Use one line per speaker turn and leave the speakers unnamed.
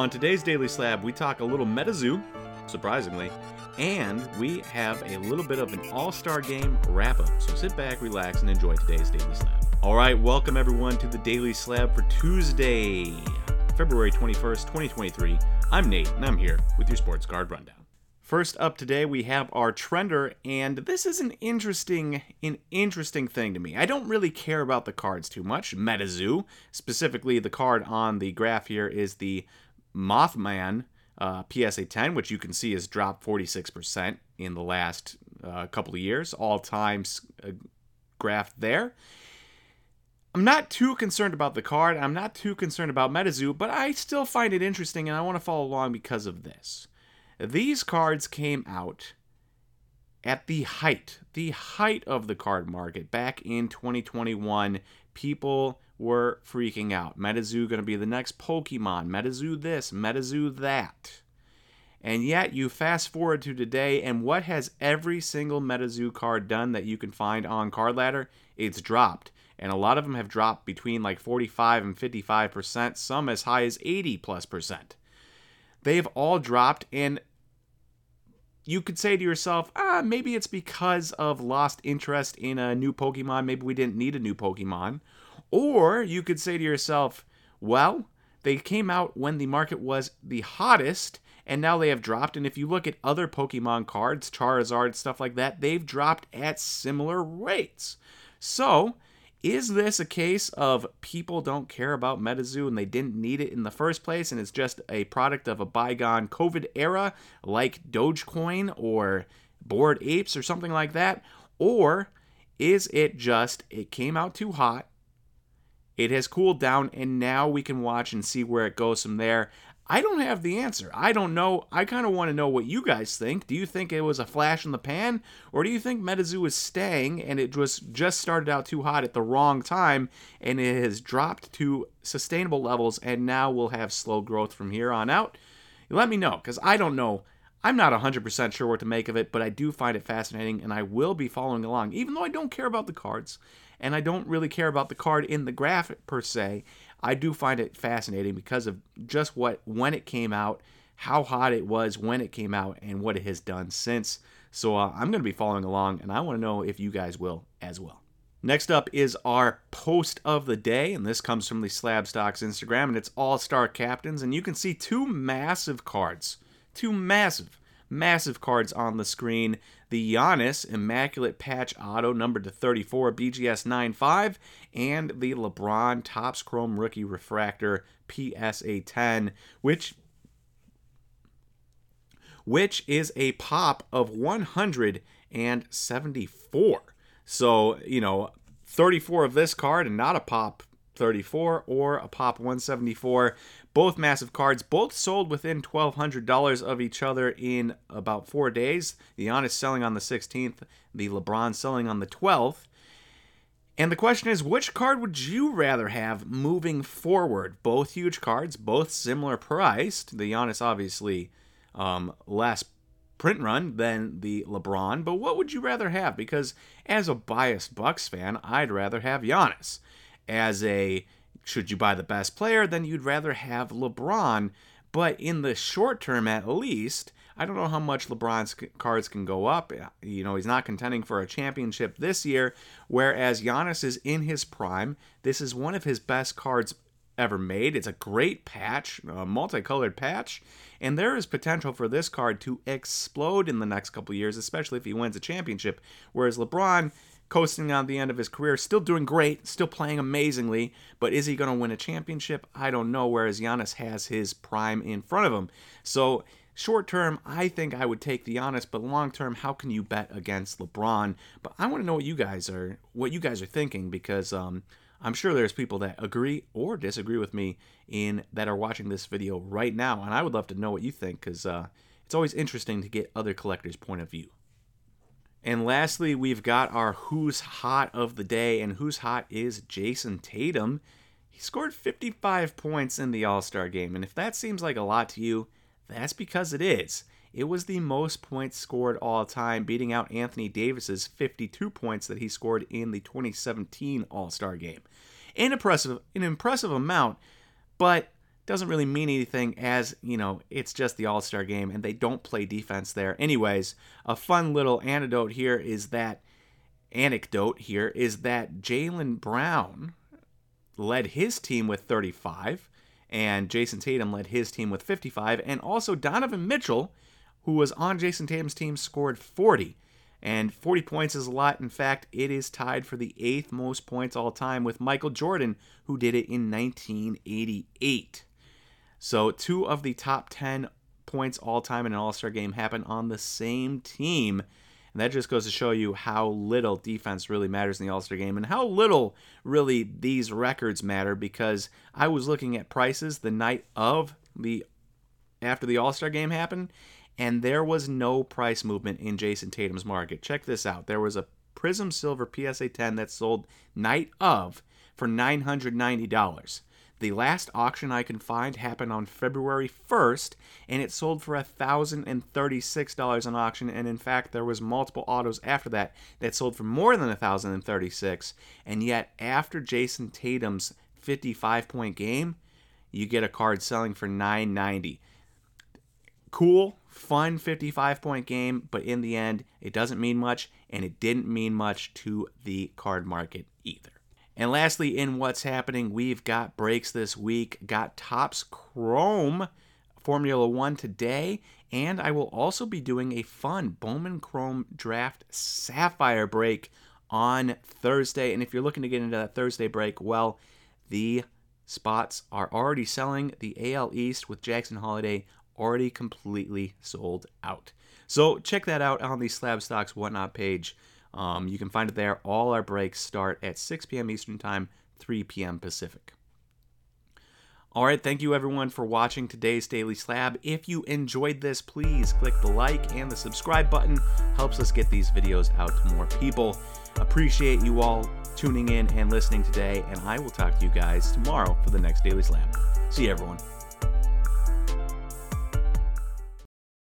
On today's Daily Slab, we talk a little MetaZoo, surprisingly, and we have a little bit of an all star game wrap up. So sit back, relax, and enjoy today's Daily Slab. All right, welcome everyone to the Daily Slab for Tuesday, February 21st, 2023. I'm Nate, and I'm here with your sports card rundown. First up today, we have our trender, and this is an interesting, an interesting thing to me. I don't really care about the cards too much. MetaZoo, specifically, the card on the graph here is the Mothman uh, PSA 10, which you can see has dropped 46% in the last uh, couple of years, all time uh, graph there. I'm not too concerned about the card. I'm not too concerned about MetaZoo, but I still find it interesting and I want to follow along because of this. These cards came out at the height, the height of the card market back in 2021. People were freaking out. MetaZoo going to be the next Pokemon. MetaZoo this, MetaZoo that. And yet you fast forward to today, and what has every single MetaZoo card done that you can find on Card Ladder? It's dropped. And a lot of them have dropped between like 45 and 55%, some as high as 80 plus percent. They've all dropped, and you could say to yourself, ah, maybe it's because of lost interest in a new Pokemon. Maybe we didn't need a new Pokemon. Or you could say to yourself, well, they came out when the market was the hottest, and now they have dropped. And if you look at other Pokemon cards, Charizard, stuff like that, they've dropped at similar rates. So is this a case of people don't care about MetaZoo and they didn't need it in the first place and it's just a product of a bygone COVID era like Dogecoin or Bored Apes or something like that? Or is it just it came out too hot? It has cooled down and now we can watch and see where it goes from there. I don't have the answer. I don't know. I kind of want to know what you guys think. Do you think it was a flash in the pan? Or do you think MetaZoo is staying and it was just started out too hot at the wrong time and it has dropped to sustainable levels and now we'll have slow growth from here on out? Let me know because I don't know. I'm not 100% sure what to make of it, but I do find it fascinating and I will be following along, even though I don't care about the cards and I don't really care about the card in the graphic per se. I do find it fascinating because of just what when it came out, how hot it was when it came out, and what it has done since. So uh, I'm going to be following along, and I want to know if you guys will as well. Next up is our post of the day, and this comes from the Slab Stocks Instagram, and it's All Star Captains, and you can see two massive cards, two massive massive cards on the screen. The Giannis Immaculate Patch Auto, numbered to 34, BGS 95, and the LeBron Topps Chrome Rookie Refractor PSA 10, which which is a pop of 174. So, you know, 34 of this card and not a pop 34 or a pop 174 both massive cards, both sold within $1,200 of each other in about four days. The Giannis selling on the 16th, the LeBron selling on the 12th. And the question is, which card would you rather have moving forward? Both huge cards, both similar priced. The Giannis obviously um, less print run than the LeBron, but what would you rather have? Because as a biased Bucks fan, I'd rather have Giannis. As a should you buy the best player, then you'd rather have LeBron. But in the short term, at least, I don't know how much LeBron's cards can go up. You know, he's not contending for a championship this year, whereas Giannis is in his prime. This is one of his best cards ever made. It's a great patch, a multicolored patch, and there is potential for this card to explode in the next couple years, especially if he wins a championship. Whereas LeBron, coasting on the end of his career, still doing great, still playing amazingly, but is he going to win a championship? I don't know, whereas Giannis has his prime in front of him. So, short term, I think I would take the Giannis, but long term, how can you bet against LeBron? But I want to know what you guys are what you guys are thinking because um, I'm sure there's people that agree or disagree with me in that are watching this video right now, and I would love to know what you think because uh, it's always interesting to get other collectors' point of view. And lastly, we've got our Who's Hot of the day, and Who's Hot is Jayson Tatum. He scored 55 points in the All Star game, and if that seems like a lot to you, that's because it is. It was the most points scored all time, beating out Anthony Davis's 52 points that he scored in the 2017 All Star game. An impressive, an impressive amount, but doesn't really mean anything as, you know, it's just the All Star game and they don't play defense there. Anyways, a fun little anecdote here is that anecdote here is that Jaylen Brown led his team with 35 and Jayson Tatum led his team with 55 and also Donovan Mitchell who was on Jayson Tatum's team scored 40 and 40 points is a lot. In fact, it is tied for the eighth most points all time with Michael Jordan, who did it in 1988. So, two of the top 10 points all time in an All Star game happen on the same team. And that just goes to show you how little defense really matters in the All Star game and how little really these records matter because I was looking at prices the night of the after the All Star game happened and there was no price movement in Jayson Tatum's market. Check this out. There was a Prism Silver PSA 10 that sold night of for $990. The last auction I can find happened on February 1st, and it sold for $1,036 on auction. And in fact, there was multiple autos after that that sold for more than 1,036. And yet, after Jayson Tatum's 55 point game, you get a card selling for 990 cool, fun 55 point game, but in the end, it doesn't mean much, and it didn't mean much to the card market either. And lastly, in what's happening, we've got breaks this week, got Topps Chrome Formula One today, and I will also be doing a fun Bowman Chrome Draft Sapphire break on Thursday. And if you're looking to get into that Thursday break, well, the spots are already selling. The AL East with Jackson Holliday already completely sold out. So check that out on the Slab Stocks Whatnot page. Um, you can find it there. All our breaks start at 6 p.m. Eastern Time, 3 p.m. Pacific. All right, thank you everyone for watching today's Daily Slab. If you enjoyed this, please click the like and the subscribe button. Helps us get these videos out to more people. Appreciate you all tuning in and listening today, and I will talk to you guys tomorrow for the next Daily Slab. See you, everyone.